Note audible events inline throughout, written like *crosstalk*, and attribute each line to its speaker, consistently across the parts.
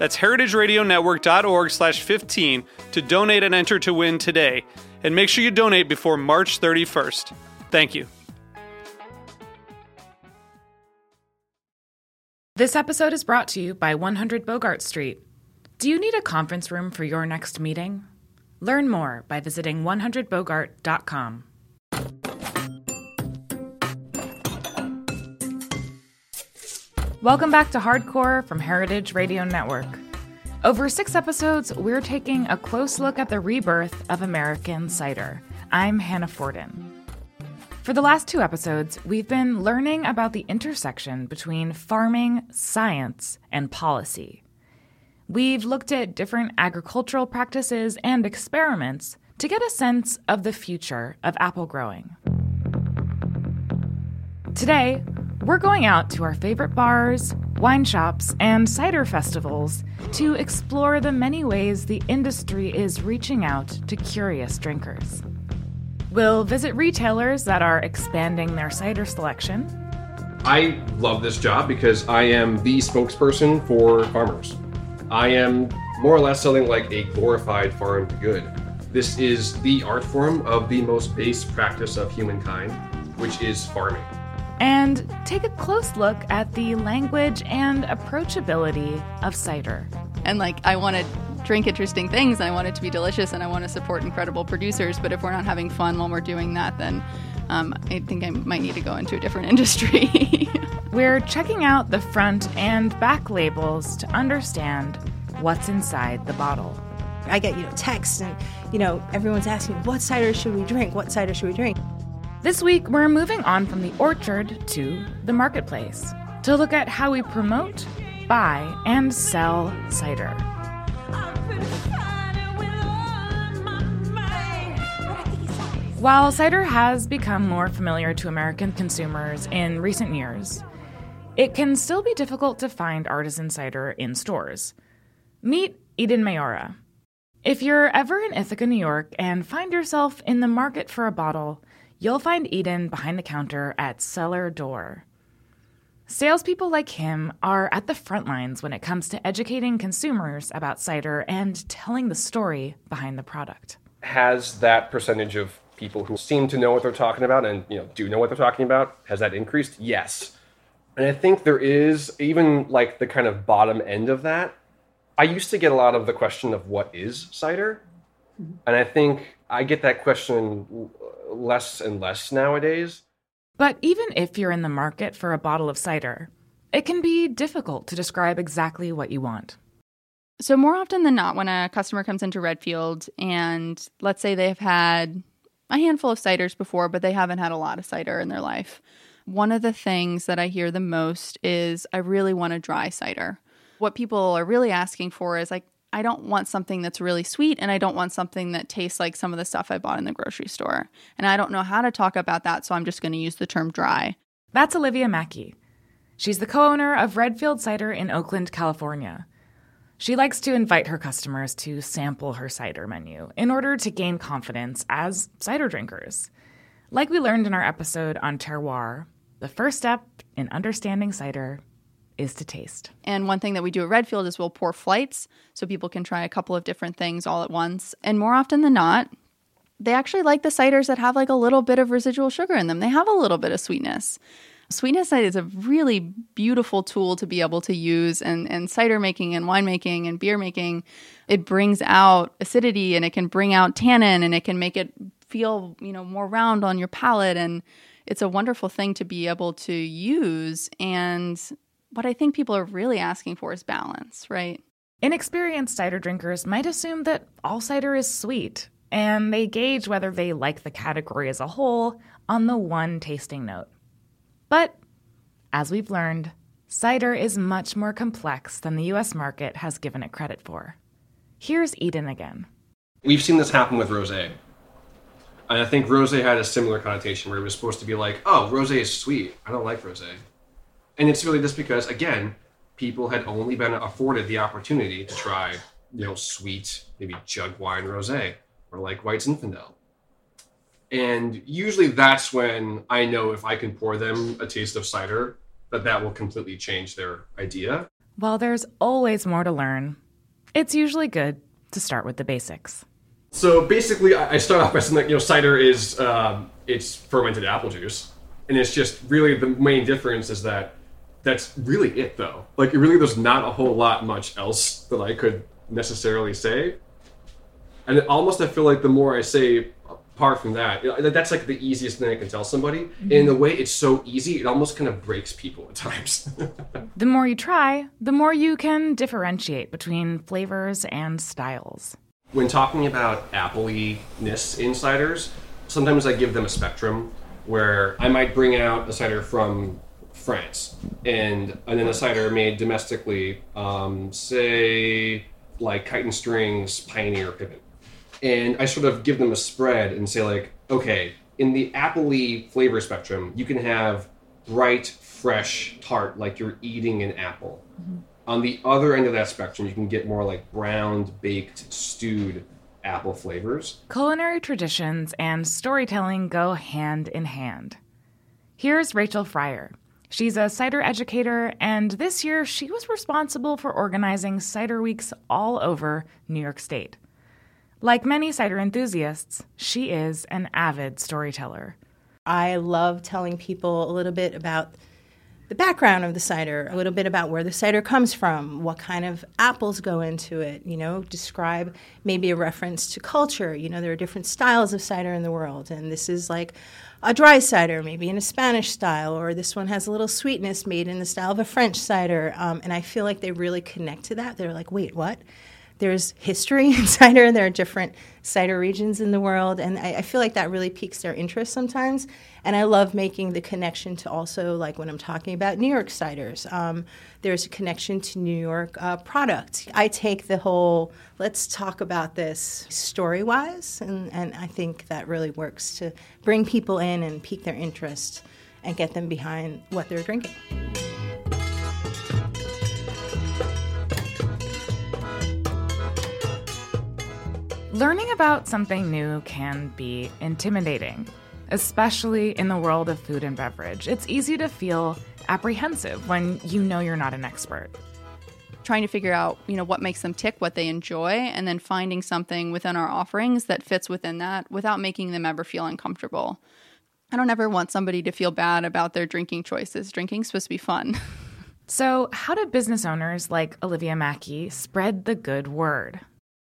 Speaker 1: That's heritageradionetwork.org slash 15 to donate and enter to win today. And make sure you donate before March 31st. Thank you.
Speaker 2: This episode is brought to you by 100 Bogart Street. Do you need a conference room for your next meeting? Learn more by visiting 100bogart.com. Welcome back to Hardcore from Heritage Radio Network. Over six episodes, we're taking a close look at the rebirth of American cider. I'm Hannah Forden. For the last two episodes, we've been learning about the intersection between farming, science, and policy. We've looked at different agricultural practices and experiments to get a sense of the future of apple growing. Today, we're going out to our favorite bars, wine shops, and cider festivals to explore the many ways the industry is reaching out to curious drinkers. We'll visit retailers that are expanding their cider selection.
Speaker 3: I love this job because I am the spokesperson for farmers. I am more or less selling like a glorified farm good. This is the art form of the most base practice of humankind, which is farming
Speaker 2: and take a close look at the language and approachability of cider.
Speaker 4: And like, I want to drink interesting things, and I want it to be delicious, and I want to support incredible producers. But if we're not having fun while we're doing that, then um, I think I might need to go into a different *laughs* industry. *laughs*
Speaker 2: we're checking out the front and back labels to understand what's inside the bottle.
Speaker 5: I get, you know, texts and, you know, everyone's asking, what cider should we drink? What cider should we drink?
Speaker 2: This week, we're moving on from the orchard to the marketplace to look at how we promote, buy, and sell cider. While cider has become more familiar to American consumers in recent years, it can still be difficult to find artisan cider in stores. Meet Eden Mayora. If you're ever in Ithaca, New York, and find yourself in the market for a bottle, you'll find Eden behind the counter at Cellar d'Or. Salespeople like him are at the front lines when it comes to educating consumers about cider and telling the story behind the product.
Speaker 3: Has that percentage of people who seem to know what they're talking about and you know do know what they're talking about has that increased? Yes. And I think there is even like the kind of bottom end of that. I used to get a lot of the question of what is cider? Mm-hmm. And I think I get that question less and less nowadays.
Speaker 2: But even if you're in the market for a bottle of cider, it can be difficult to describe exactly what you want.
Speaker 4: So, more often than not, when a customer comes into Redfield and let's say they've had a handful of ciders before, but they haven't had a lot of cider in their life, one of the things that I hear the most is, I really want a dry cider. What people are really asking for is like, I don't want something that's really sweet and I don't want something that tastes like some of the stuff I bought in the grocery store. And I don't know how to talk about that, so I'm just going to use the term dry.
Speaker 2: That's Olivia Maki. She's the co owner of Redfield Cider in Oakland, California. She likes to invite her customers to sample her cider menu in order to gain confidence as cider drinkers. Like we learned in our episode on terroir, the first step in understanding cider is to taste.
Speaker 4: And one thing that we do at Redfield is we'll pour flights so people can try a couple of different things all at once. And more often than not, they actually like the ciders that have like a little bit of residual sugar in them. They have a little bit of sweetness. Sweetness is a really beautiful tool to be able to use and, and cider making and winemaking and beer making. It brings out acidity and it can bring out tannin and it can make it feel, you know, more round on your palate and it's a wonderful thing to be able to use and what I think people are really asking for is balance, right?
Speaker 2: Inexperienced cider drinkers might assume that all cider is sweet, and they gauge whether they like the category as a whole on the one tasting note. But, as we've learned, cider is much more complex than the US market has given it credit for. Here's Eden again.
Speaker 3: We've seen this happen with rosé. And I think rosé had a similar connotation where it was supposed to be like, oh, rosé is sweet. I don't like rosé. And it's really just because, again, people had only been afforded the opportunity to try, you know, sweet, maybe jug wine rosé or like White Zinfandel. And usually that's when I know if I can pour them a taste of cider, that that will completely change their idea.
Speaker 2: While there's always more to learn, it's usually good to start with the basics.
Speaker 3: So basically, I start off by saying that you know cider is um, it's fermented apple juice, and it's just really the main difference is that that's really it though. Like really, there's not a whole lot much else that I could necessarily say. And almost I feel like the more I say, apart from that, that's like the easiest thing I can tell somebody. Mm-hmm. in the way it's so easy, it almost kind of breaks people at times. *laughs*
Speaker 2: the more you try, the more you can differentiate between flavors and styles.
Speaker 3: When talking about appley-ness in ciders, sometimes I give them a spectrum where I might bring out a cider from France, and and then a cider made domestically, um, say like Kite and Strings, Pioneer, Pippin, and I sort of give them a spread and say like, okay, in the appley flavor spectrum, you can have bright, fresh, tart, like you're eating an apple. Mm-hmm. On the other end of that spectrum, you can get more like browned, baked, stewed apple flavors.
Speaker 2: Culinary traditions and storytelling go hand in hand. Here's Rachel Fryer. She's a cider educator, and this year she was responsible for organizing cider weeks all over New York State. Like many cider enthusiasts, she is an avid storyteller.
Speaker 5: I love telling people a little bit about the background of the cider, a little bit about where the cider comes from, what kind of apples go into it, you know, describe maybe a reference to culture. You know, there are different styles of cider in the world, and this is like a dry cider, maybe in a Spanish style, or this one has a little sweetness made in the style of a French cider. Um, and I feel like they really connect to that. They're like, wait, what? There's history *laughs* in cider. There are different cider regions in the world, and I, I, feel like that really piques their interest sometimes. And I love making the connection to also like when I'm talking about New York ciders. Um, there's a connection to New York uh, product. I take the whole let's talk about this story wise, and, and I think that really works to bring people in and pique their interest and get them behind what they're drinking.
Speaker 2: Learning about something new can be intimidating, especially in the world of food and beverage. It's easy to feel apprehensive when you know you're not an expert.
Speaker 4: Trying to figure out, you know, what makes them tick, what they enjoy, and then finding something within our offerings that fits within that without making them ever feel uncomfortable. I don't ever want somebody to feel bad about their drinking choices. Drinking's supposed to be fun. *laughs*
Speaker 2: so, how do business owners like Olivia Maki spread the good word?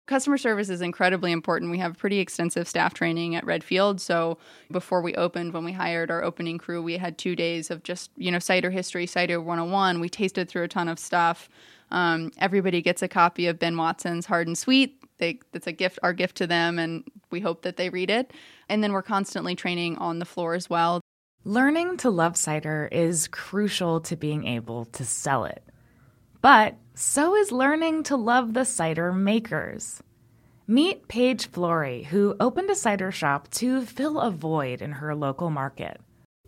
Speaker 4: Customer service is incredibly important. We have pretty extensive staff training at Redfield. So before we opened, when we hired our opening crew, we had two days of just, you know, cider history, cider 101. We tasted through a ton of stuff. Um, everybody gets a copy of Ben Watson's Hard and Sweet. They, it's a gift, our gift to them, and we hope that they read it. And then we're constantly training on the floor as well.
Speaker 2: Learning to love cider is crucial to being able to sell it. But so is learning to love the cider makers. Meet Paige Flory, who opened a cider shop to fill a void in her local market.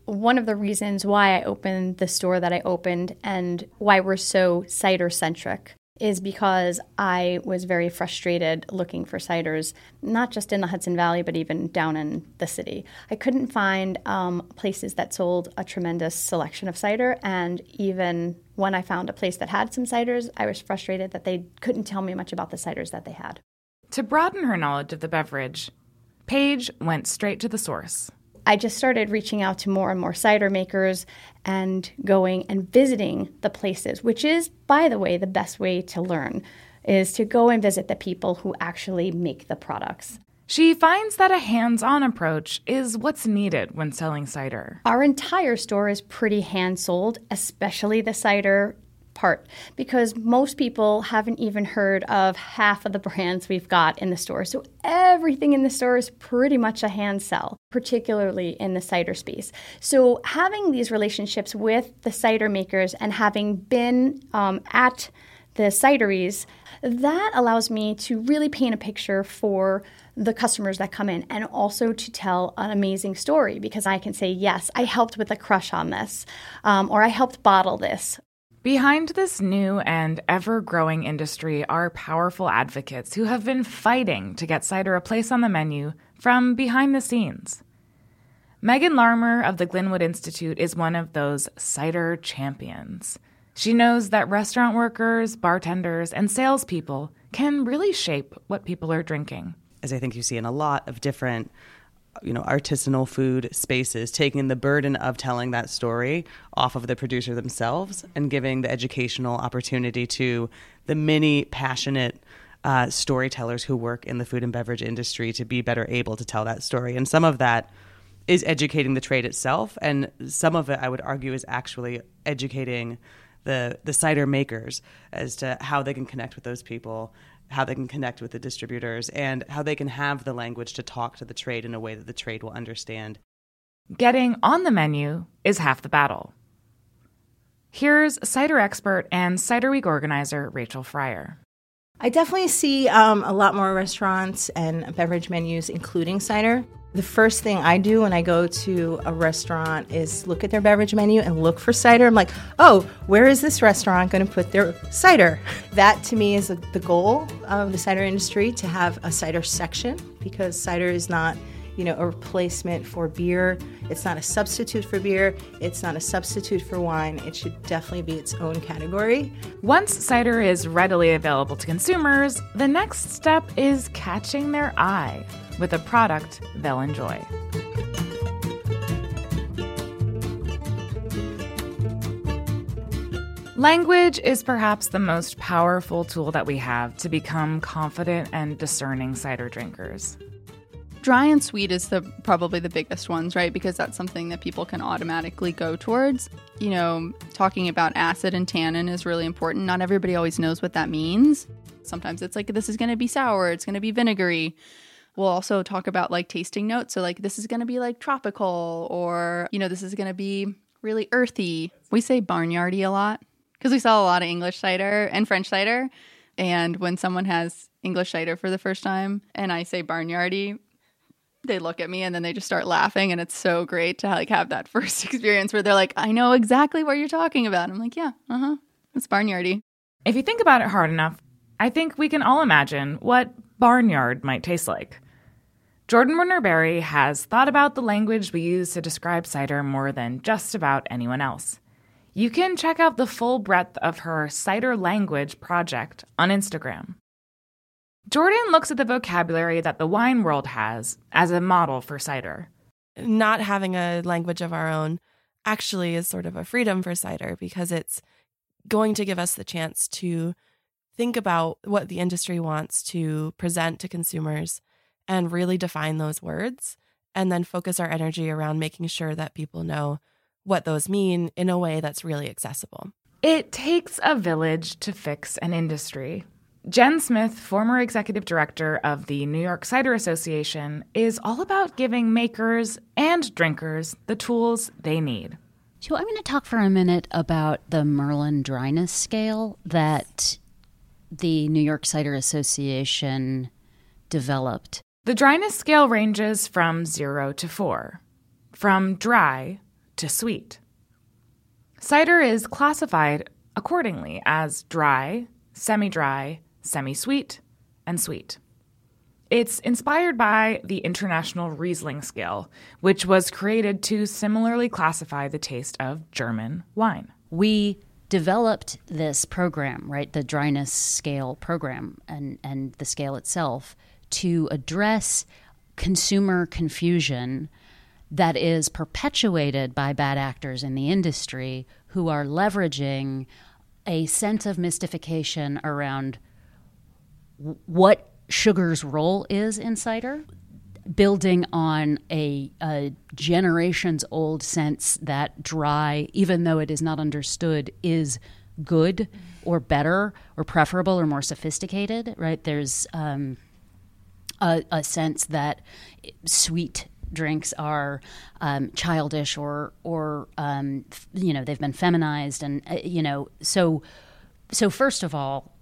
Speaker 6: One of the reasons why I opened the store that I opened and why we're so cider centric is because I was very frustrated looking for ciders, not just in the Hudson Valley, but even down in the city. I couldn't find um, places that sold a tremendous selection of cider, and even when I found a place that had some ciders, I was frustrated that they couldn't tell me much about the ciders that they had.
Speaker 2: To broaden her knowledge of the beverage, Paige went straight to the source.
Speaker 6: I just started reaching out to more and more cider makers and going and visiting the places, which is, by the way, the best way to learn is to go and visit the people who actually make the products.
Speaker 2: She finds that a hands on approach is what's needed when selling cider.
Speaker 6: Our entire store is pretty hand sold, especially the cider part, because most people haven't even heard of half of the brands we've got in the store. So everything in the store is pretty much a hand sell, particularly in the cider space. So having these relationships with the cider makers and having been um, at the cideries, that allows me to really paint a picture for the customers that come in and also to tell an amazing story because I can say, yes, I helped with a crush on this, um, or I helped bottle this.
Speaker 2: Behind this new and ever growing industry are powerful advocates who have been fighting to get cider a place on the menu from behind the scenes. Megan Larmer of the Glynwood Institute is one of those cider champions. She knows that restaurant workers, bartenders, and salespeople can really shape what people are drinking
Speaker 7: as I think you see in a lot of different you know artisanal food spaces taking the burden of telling that story off of the producer themselves and giving the educational opportunity to the many passionate uh, storytellers who work in the food and beverage industry to be better able to tell that story. And some of that is educating the trade itself and some of it i would argue is actually educating the the cider makers as to how they can connect with those people how they can connect with the distributors and how they can have the language to talk to the trade in a way that the trade will understand.
Speaker 2: Getting on the menu is half the battle. Here's cider expert and Cider Week organizer Rachel Fryer.
Speaker 5: I definitely see um, a lot more restaurants and beverage menus including cider. The first thing I do when I go to a restaurant is look at their beverage menu and look for cider. I'm like, oh, where is this restaurant going to put their cider? *laughs* That to me is the goal of the cider industry to have a cider section because cider is not you know, a replacement for beer. It's not a substitute for beer. It's not a substitute for wine. It should definitely be its own category.
Speaker 2: Once cider is readily available to consumers, the next step is catching their eye with a product they'll enjoy. Language is perhaps the most powerful tool that we have to become confident and discerning cider drinkers.
Speaker 4: Dry and sweet is the probably the biggest ones, right? Because that's something that people can automatically go towards. You know, talking about acid and tannin is really important. Not everybody always knows what that means. Sometimes it's like this is going to be sour, it's going to be vinegary. We'll also talk about like tasting notes. So, like, this is going to be like tropical, or, you know, this is going to be really earthy. We say barnyardy a lot because we sell a lot of English cider and French cider. And when someone has English cider for the first time and I say barnyardy, they look at me and then they just start laughing and it's so great to like have that *laughs* first experience where they're like i know exactly what you're talking about i'm like yeah uh-huh it's barnyardy
Speaker 2: if you think about it hard enough i think we can all imagine what barnyard might taste like Jordan Werner Berry has thought about the language we use to describe cider more than just about anyone else. You can check out the full breadth of her Cider Language project on Instagram. Jordan looks at the vocabulary that the wine world has as a model for cider.
Speaker 8: Not having a language of our own actually is sort of a freedom for cider because it's going to give us the chance to think about what the industry wants to present to consumers and really define those words and then focus our energy around making sure that people know what those mean in a way that's really accessible.
Speaker 2: It takes a village to fix an industry. Jen Smith, former executive director of the New York Cider Association, is all about giving makers and drinkers the tools they need.
Speaker 9: So, I'm going to talk for a minute about the Merlin dryness scale that the New York Cider Association developed.
Speaker 2: The dryness scale ranges from 0 to 4, from dry to sweet. Cider is classified accordingly as dry, semi dry, semi sweet, and sweet. It's inspired by the International Riesling Scale, which was created to similarly classify the taste of German wine.
Speaker 9: We developed this program, right, the dryness scale program and, and the scale itself to address consumer confusion that is perpetuated by bad actors in the industry who are leveraging a sense of mystification around what sugar's role is in cider, building on a, a generations old sense that dry, even though it is not understood, is good or better or preferable or more sophisticated, right? There's um, a, a, sense that sweet drinks are um, childish or or um, you know they've been feminized and uh, you know so so first of all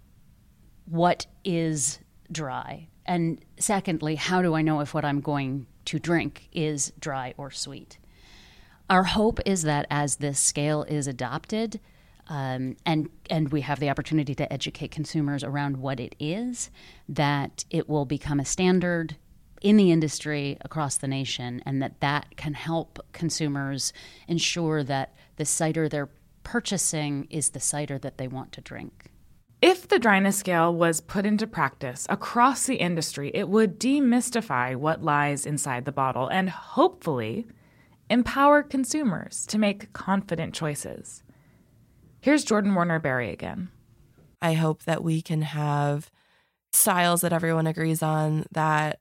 Speaker 9: what is dry? And secondly how do i know if what i'm going to drink is dry or sweet? Our hope is that as this scale is adopted um, and and we have the opportunity to educate consumers around what it is that it will become a standard in the industry across the nation, and that that can help consumers ensure that the cider they're purchasing is the cider that they want to drink.
Speaker 2: If the dryness scale was put into practice across the industry, it would demystify what lies inside the bottle and hopefully empower consumers to make confident choices. Here's Jordan Warner Berry again.
Speaker 8: I hope that we can have styles that everyone agrees on that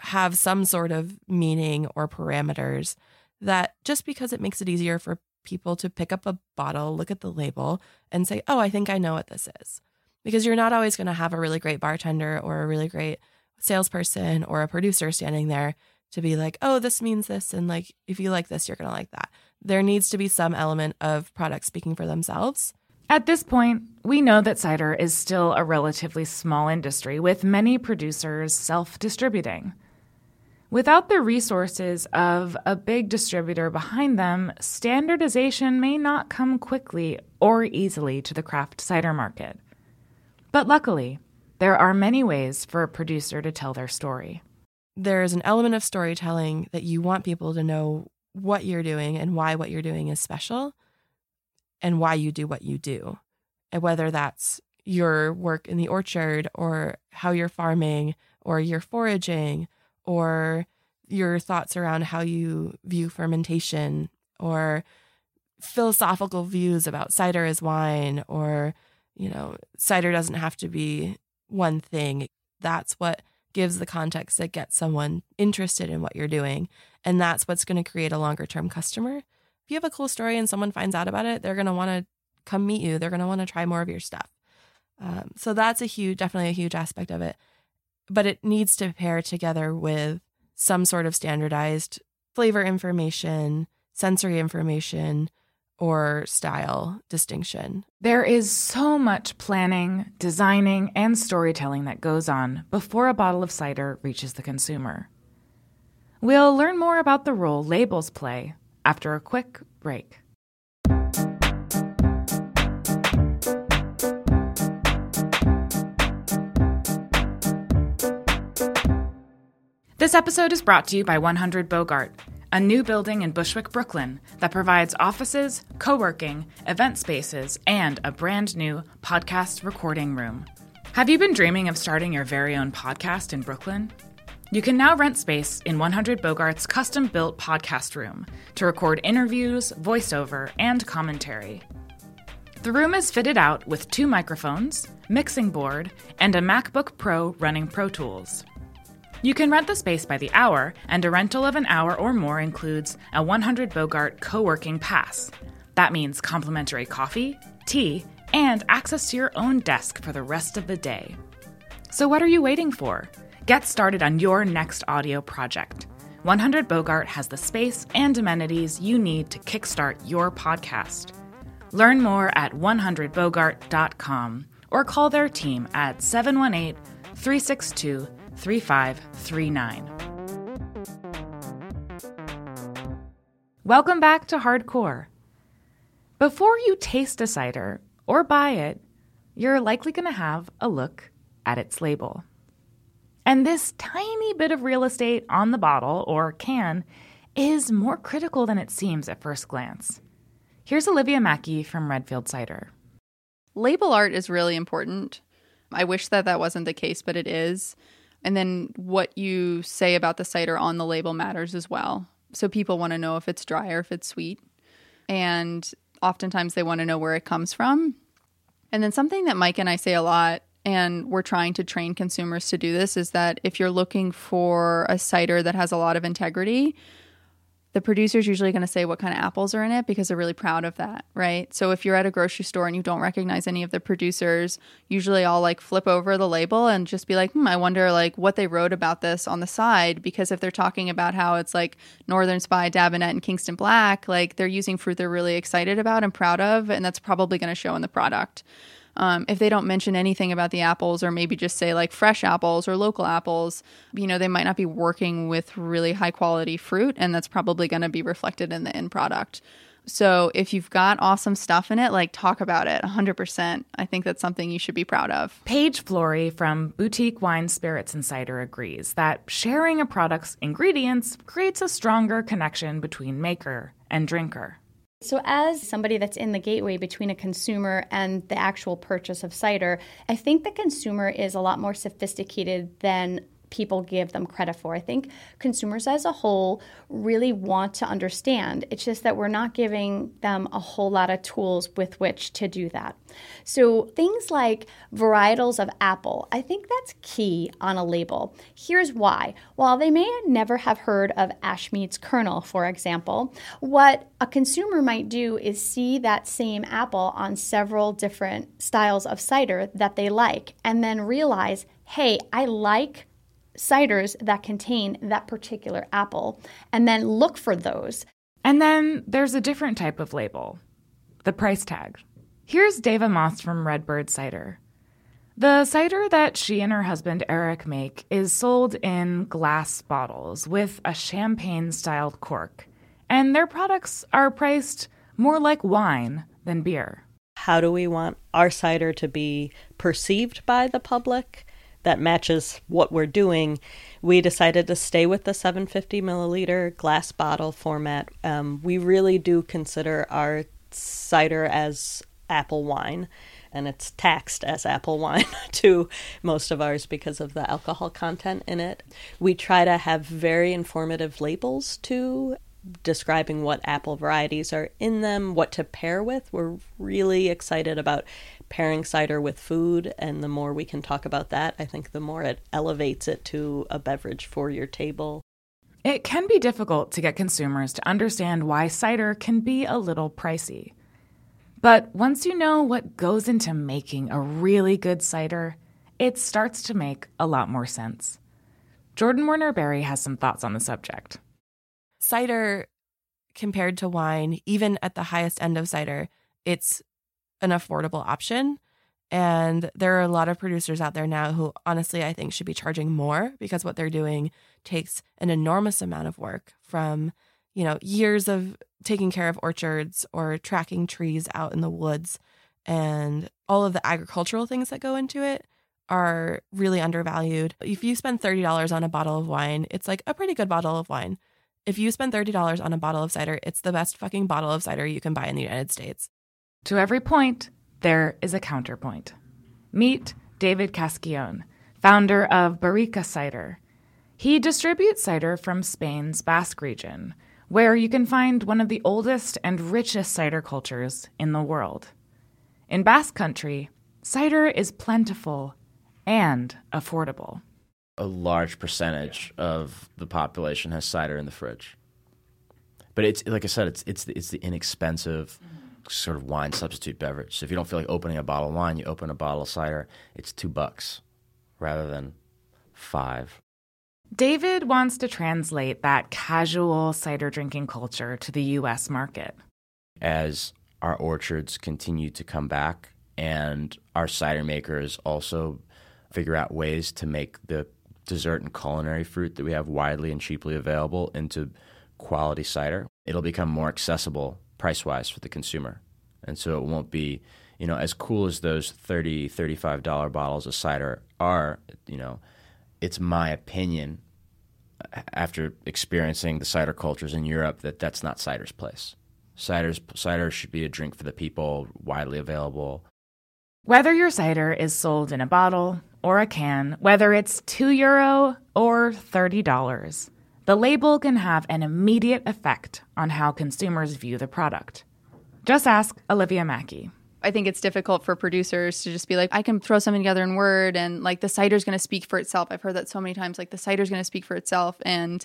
Speaker 8: have some sort of meaning or parameters that just because it makes it easier for people to pick up a bottle, look at the label, and say, oh, I think I know what this is. Because you're not always going to have a really great bartender or a really great salesperson or a producer standing there to be like, oh, this means this. And like, if you like this, you're going to like that. There needs to be some element of product speaking for themselves.
Speaker 2: At this point, we know that cider is still a relatively small industry with many producers self distributing. Without the resources of a big distributor behind them, standardization may not come quickly or easily to the craft cider market. But luckily, there are many ways for a producer to tell their story.
Speaker 8: There is an element of storytelling that you want people to know what you're doing and why what you're doing is special and why you do what you do. And whether that's your work in the orchard or how you're farming or you're foraging or your thoughts around how you view fermentation or philosophical views about cider as wine or you know cider doesn't have to be one thing that's what gives the context that gets someone interested in what you're doing and that's what's going to create a longer term customer. If you have a cool story and someone finds out about it they're going to want to come meet you. They're going to want to try more of your stuff. Um, so that's a huge definitely a huge aspect of it. But it needs to pair together with some sort of standardized flavor information, sensory information, or style distinction.
Speaker 2: There is so much planning, designing, and storytelling that goes on before a bottle of cider reaches the consumer. We'll learn more about the role labels play after a quick break. This episode is brought to you by 100 Bogart, a new building in Bushwick, Brooklyn that provides offices, co working, event spaces, and a brand new podcast recording room. Have you been dreaming of starting your very own podcast in Brooklyn? You can now rent space in 100 Bogart's custom built podcast room to record interviews, voiceover, and commentary. The room is fitted out with two microphones, mixing board, and a MacBook Pro running Pro Tools. You can rent the space by the hour, and a rental of an hour or more includes a 100 Bogart co working pass. That means complimentary coffee, tea, and access to your own desk for the rest of the day. So, what are you waiting for? Get started on your next audio project. 100 Bogart has the space and amenities you need to kickstart your podcast. Learn more at 100bogart.com or call their team at 718 362 3539. Welcome back to Hardcore. Before you taste a cider or buy it, you're likely going to have a look at its label. And this tiny bit of real estate on the bottle or can is more critical than it seems at first glance. Here's Olivia Maki from Redfield Cider.
Speaker 4: Label art is really important. I wish that that wasn't the case, but it is. And then what you say about the cider on the label matters as well. So people want to know if it's dry or if it's sweet. And oftentimes they want to know where it comes from. And then something that Mike and I say a lot and we're trying to train consumers to do this is that if you're looking for a cider that has a lot of integrity, the producer's usually going to say what kind of apples are in it because they're really proud of that, right? So if you're at a grocery store and you don't recognize any of the producers, usually I'll like flip over the label and just be like, hmm, I wonder like what they wrote about this on the side because if they're talking about how it's like Northern Spy, Dabinett, and Kingston Black, like they're using fruit they're really excited about and proud of, and that's probably going to show in the product. Um, if they don't mention anything about the apples or maybe just say like fresh apples or local apples, you know, they might not be working with really high quality fruit, and that's probably going to be reflected in the end product. So if you've got awesome stuff in it, like talk about it 100%. I think that's something you should be proud of.
Speaker 2: Paige Flory from Boutique Wine Spirits Insider agrees that sharing a product's ingredients creates a stronger connection between maker and drinker.
Speaker 6: So, as somebody that's in the gateway between a consumer and the actual purchase of cider, I think the consumer is a lot more sophisticated than people give them credit for. I think consumers as a whole really want to understand. It's just that we're not giving them a whole lot of tools with which to do that. So, things like varietals of apple, I think that's key on a label. Here's why. While they may never have heard of Ashmead's kernel, for example, what a consumer might do is see that same apple on several different styles of cider that they like and then realize, hey, I like ciders that contain that particular apple and then look for those.
Speaker 2: And then there's a different type of label the price tag. Here's Deva Maas from Redbyrd Cider. The cider that she and her husband Eric make is sold in glass bottles with a champagne styled cork, and their products are priced more like wine than beer.
Speaker 10: How do we want our cider to be perceived by the public? That matches what we're doing, we decided to stay with the 750 milliliter glass bottle format. Um, we really do consider our cider as apple wine, and it's taxed as apple wine *laughs* to most of ours because of the alcohol content in it. We try to have very informative labels too describing what apple varieties are in them, what to pair with. We're really excited about pairing cider with food, and the more we can talk about that, I think the more it elevates it to a beverage for your table.
Speaker 2: It can be difficult to get consumers to understand why cider can be a little pricey. But once you know what goes into making a really good cider, it starts to make a lot more sense. Jordan Warner Berry has some thoughts on the subject.
Speaker 8: Cider, compared to wine, even at the highest end of cider, it's an affordable option. And there are a lot of producers out there now who honestly I think should be charging more because what they're doing takes an enormous amount of work from, you know, years of taking care of orchards or tracking trees out in the woods and all of the agricultural things that go into it are really undervalued. If you spend $30 on a bottle of wine, it's like a pretty good bottle of wine. If you spend $30 on a bottle of cider, it's the best fucking bottle of cider you can buy in the United States.
Speaker 2: To every point, there is a counterpoint. Meet David Casquion, founder of Barica Cider. He distributes cider from Spain's Basque region, where you can find one of the oldest and richest cider cultures in the world. In Basque Country, cider is plentiful and affordable.
Speaker 11: A large percentage of the population has cider in the fridge. But it's like I said, it's it's the, it's the inexpensive mm-hmm. sort of wine substitute beverage. So if you don't feel like opening a bottle of wine, you open a bottle of cider. It's two bucks rather than five.
Speaker 2: David wants to translate that casual cider drinking culture to the U.S. market.
Speaker 11: As our orchards continue to come back and our cider makers also figure out ways to make the dessert and culinary fruit that we have widely and cheaply available into quality cider, it'll become more accessible price wise for the consumer. And so it won't be, you know, as cool as those 30 $35 bottles of cider are, you know, it's my opinion after experiencing the cider cultures in Europe that that's not cider's place. Cider's, cider should be a drink for the people, widely available.
Speaker 2: Whether your cider is sold in a bottle or a can, whether it's 2 euro or $30, the label can have an immediate effect on how consumers view the product. Just ask Olivia Maki.
Speaker 4: I think it's difficult for producers to just be like, I can throw something together in Word and like the cider's going to speak for itself. I've heard that so many times, like the cider's going to speak for itself. And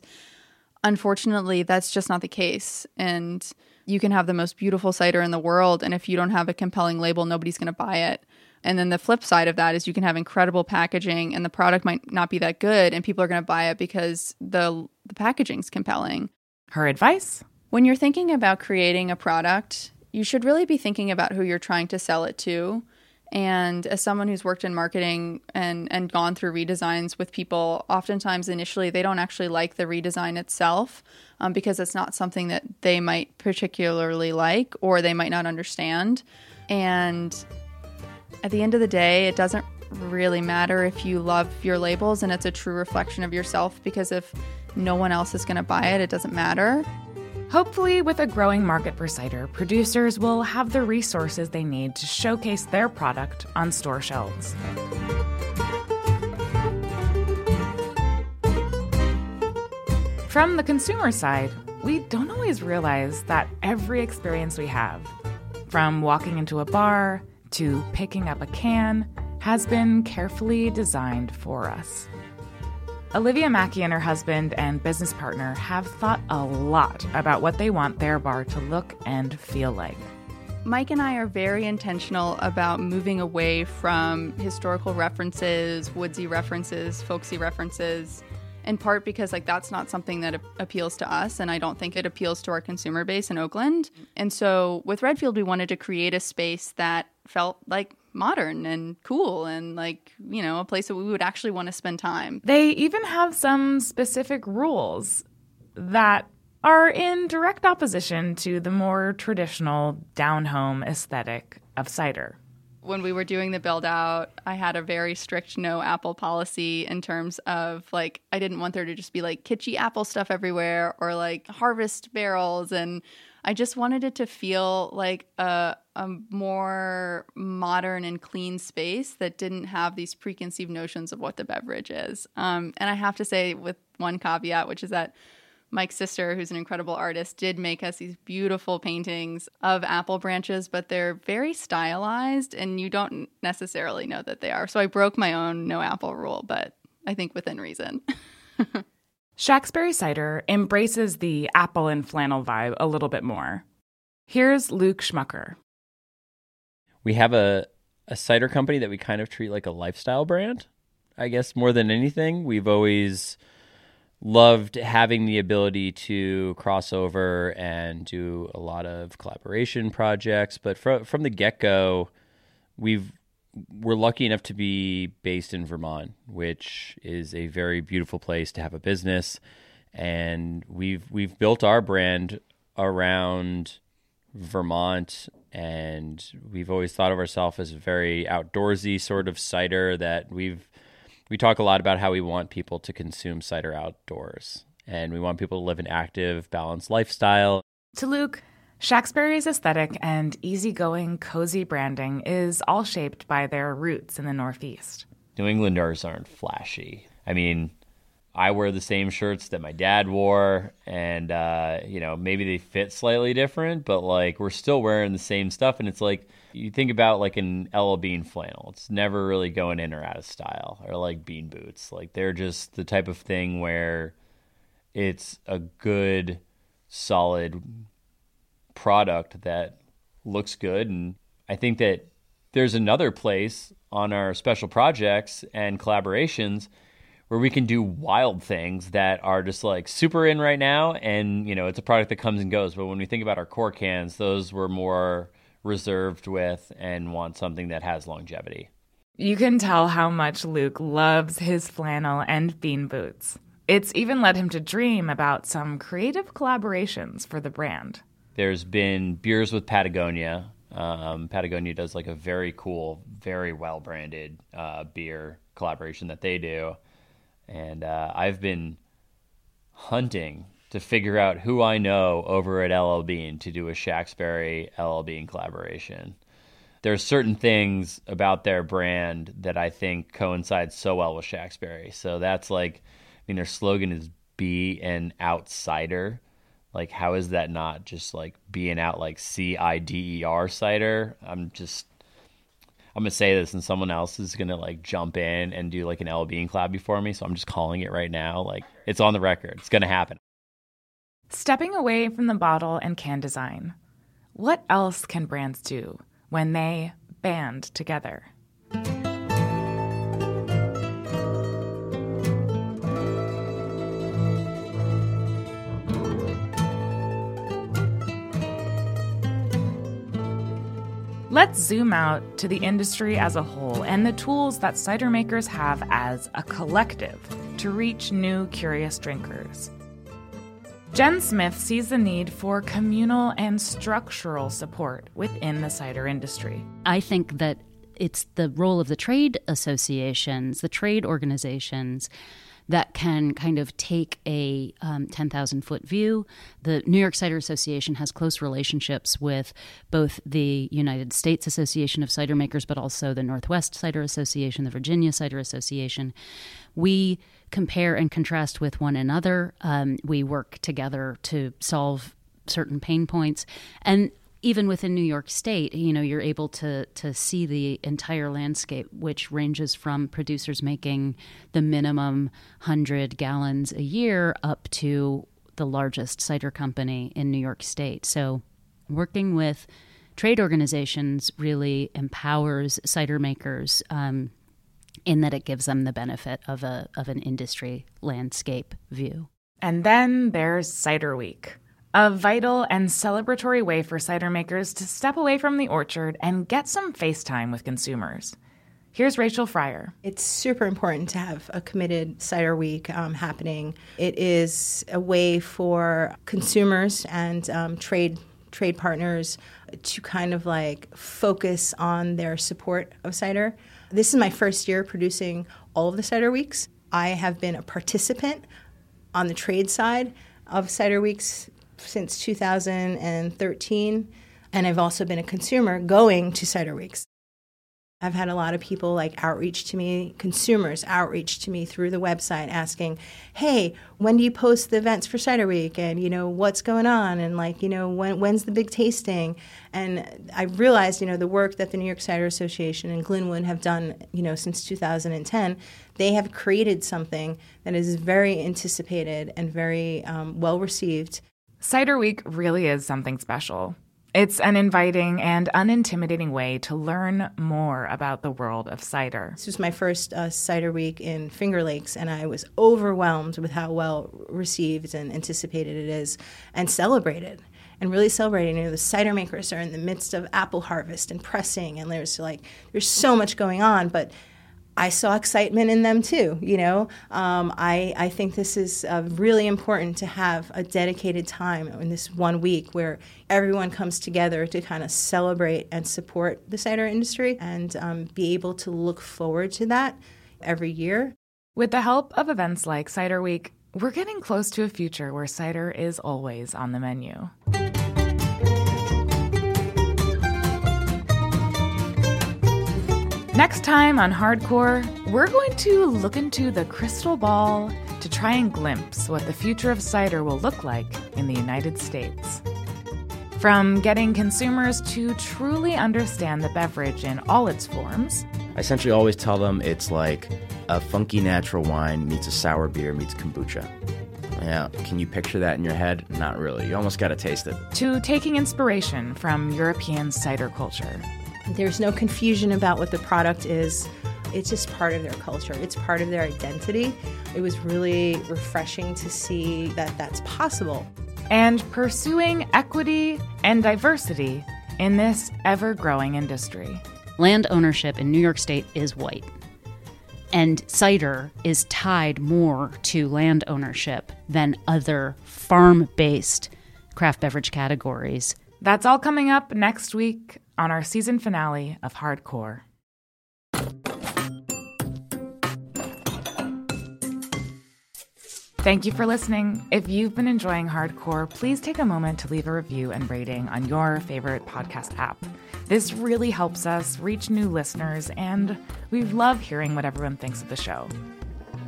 Speaker 4: unfortunately, that's just not the case. And you can have the most beautiful cider in the world. And if you don't have a compelling label, nobody's going to buy it. And then the flip side of that is you can have incredible packaging and the product might not be that good and people are going to buy it because the the packaging's compelling.
Speaker 2: Her advice?
Speaker 4: When you're thinking about creating a product, you should really be thinking about who you're trying to sell it to. And as someone who's worked in marketing and, and gone through redesigns with people, oftentimes initially they don't actually like the redesign itself um, because it's not something that they might particularly like or they might not understand. And at the end of the day, it doesn't really matter if you love your labels and it's a true reflection of yourself because if no one else is going to buy it, it doesn't matter.
Speaker 2: Hopefully, with a growing market for cider, producers will have the resources they need to showcase their product on store shelves. From the consumer side, we don't always realize that every experience we have, from walking into a bar to picking up a can, has been carefully designed for us. Olivia Maki and her husband and business partner have thought a lot about what they want their bar to look and feel like.
Speaker 4: Mike and I are very intentional about moving away from historical references, woodsy references, folksy references, in part because like that's not something that appeals to us and I don't think it appeals to our consumer base in Oakland. And so with Redfield we wanted to create a space that felt like modern and cool and like, you know, a place that we would actually want to spend time.
Speaker 2: They even have some specific rules that are in direct opposition to the more traditional down home aesthetic of cider.
Speaker 4: When we were doing the build out, I had a very strict no apple policy in terms of like, I didn't want there to just be like kitschy apple stuff everywhere or like harvest barrels and I just wanted it to feel like a, a more modern and clean space that didn't have these preconceived notions of what the beverage is. Um, and I have to say, with one caveat, which is that Mike's sister, who's an incredible artist, did make us these beautiful paintings of apple branches, but they're very stylized and you don't necessarily know that they are. So I broke my own no apple rule, but I think within reason. *laughs*
Speaker 2: Shacksbury Cider embraces the apple and flannel vibe a little bit more. Here's Luke Schmucker.
Speaker 12: We have a, a cider company that we kind of treat like a lifestyle brand, I guess, more than anything. We've always loved having the ability to cross over and do a lot of collaboration projects. But from, from the get go, we've we're lucky enough to be based in Vermont, which is a very beautiful place to have a business, and we've we've built our brand around Vermont, and we've always thought of ourselves as a very outdoorsy sort of cider that we've we talk a lot about how we want people to consume cider outdoors, and we want people to live an active, balanced lifestyle.
Speaker 2: To Luke, Shacksbury's aesthetic and easygoing, cozy branding is all shaped by their roots in the Northeast.
Speaker 12: New Englanders aren't flashy. I mean, I wear the same shirts that my dad wore, and uh, you know maybe they fit slightly different, but like we're still wearing the same stuff. And it's like you think about like an LL Bean flannel; it's never really going in or out of style. Or like bean boots, like they're just the type of thing where it's a good, solid product that looks good. And I think that there's another place on our special projects and collaborations where we can do wild things that are just like super in right now and you know it's a product that comes and goes but when we think about our core cans those were more reserved with and want something that has longevity
Speaker 2: you can tell how much luke loves his flannel and bean boots it's even led him to dream about some creative collaborations for the brand
Speaker 12: there's been beers with Patagonia. Um, Patagonia does like a very cool, very well branded uh, beer collaboration that they do. And uh, I've been hunting to figure out who I know over at LL Bean to do a Shacksbury LL Bean collaboration. There's certain things about their brand that I think coincide so well with Shacksbury. So that's like, I mean, their slogan is "Be an outsider." Like, how is that not just like being out like C I D E R cider? I'm just, I'm gonna say this, and someone else is gonna like jump in and do like an L Bean collab before me. So I'm just calling it right now. Like, it's on the record. It's gonna happen.
Speaker 2: Stepping away from the bottle and can design, what else can brands do when they band together? Let's zoom out to the industry as a whole and the tools that cider makers have as a collective to reach new curious drinkers. Jen Smith sees the need for communal and structural support within the cider industry.
Speaker 9: I think that it's the role of the trade associations, the trade organizations, that can kind of take a um, 10,000 foot view. The New York Cider Association has close relationships with both the United States Association of Cider Makers, but also the Northwest Cider Association, the Virginia Cider Association. We compare and contrast with one another. Um, we work together to solve certain pain points. And even within New York State, you know, you're able to to see the entire landscape, which ranges from producers making the minimum hundred gallons a year up to the largest cider company in New York State. So, working with trade organizations really empowers cider makers um, in that it gives them the benefit of a of an industry landscape view.
Speaker 2: And then there's Cider Week a vital and celebratory way for cider makers to step away from the orchard and get some face time with consumers. Here's Rachel Fryer.
Speaker 5: It's super important to have a committed cider week um, happening. It is a way for consumers and um, trade trade partners to kind of like focus on their support of cider. This is my first year producing all of the cider weeks. I have been a participant on the trade side of cider weeks since 2013, and I've also been a consumer going to cider weeks. I've had a lot of people like outreach to me, consumers outreach to me through the website asking, "Hey, when do you post the events for Cider Week? And you know what's going on? And like you know when when's the big tasting?" And I realized you know the work that the New York Cider Association and Glynwood have done you know since 2010. They have created something that is very anticipated and very um, well received.
Speaker 2: Cider Week really is something special. It's an inviting and unintimidating way to learn more about the world of cider.
Speaker 5: This was my first uh, cider week in Finger Lakes, and I was overwhelmed with how well received and anticipated it is and celebrated. And really celebrating, you know, the cider makers are in the midst of apple harvest and pressing, and there's like there's so much going on. But I saw excitement in them too. You know, um, I I think this is uh, really important to have a dedicated time in this one week where everyone comes together to kind of celebrate and support the cider industry and um, be able to look forward to that every year.
Speaker 2: With the help of events like Cider Week, we're getting close to a future where cider is always on the menu. Next time on Hardcore, we're going to look into the crystal ball to try and glimpse what the future of cider will look like in the United States. From getting consumers to truly understand the beverage in all its forms.
Speaker 11: I essentially always tell them it's like a funky natural wine meets a sour beer meets kombucha. Yeah, can you picture that in your head? Not really. You almost got to taste it.
Speaker 2: To taking inspiration from European cider culture.
Speaker 5: There's no confusion about what the product is. It's just part of their culture. It's part of their identity. It was really refreshing to see that that's possible.
Speaker 2: And pursuing equity and diversity in this ever growing industry.
Speaker 9: Land ownership in New York State is white. And cider is tied more to land ownership than other farm based craft beverage categories.
Speaker 2: That's all coming up next week on our season finale of Hardcore. Thank you for listening. If you've been enjoying Hardcore, please take a moment to leave a review and rating on your favorite podcast app. This really helps us reach new listeners, and we love hearing what everyone thinks of the show.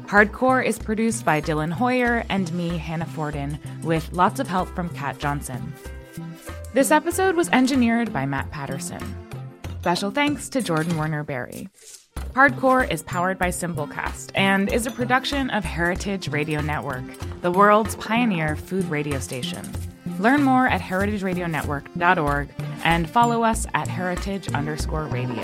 Speaker 2: Hardcore is produced by Dylan Hoyer and me, Hannah Forden, with lots of help from Kat Johnson. This episode was engineered by Matt Patterson. Special thanks to Jordan Werner Berry. Hardcore is powered by Simplecast and is a production of Heritage Radio Network, the world's pioneer food radio station. Learn more at heritageradionetwork.org and follow us at heritage underscore radio.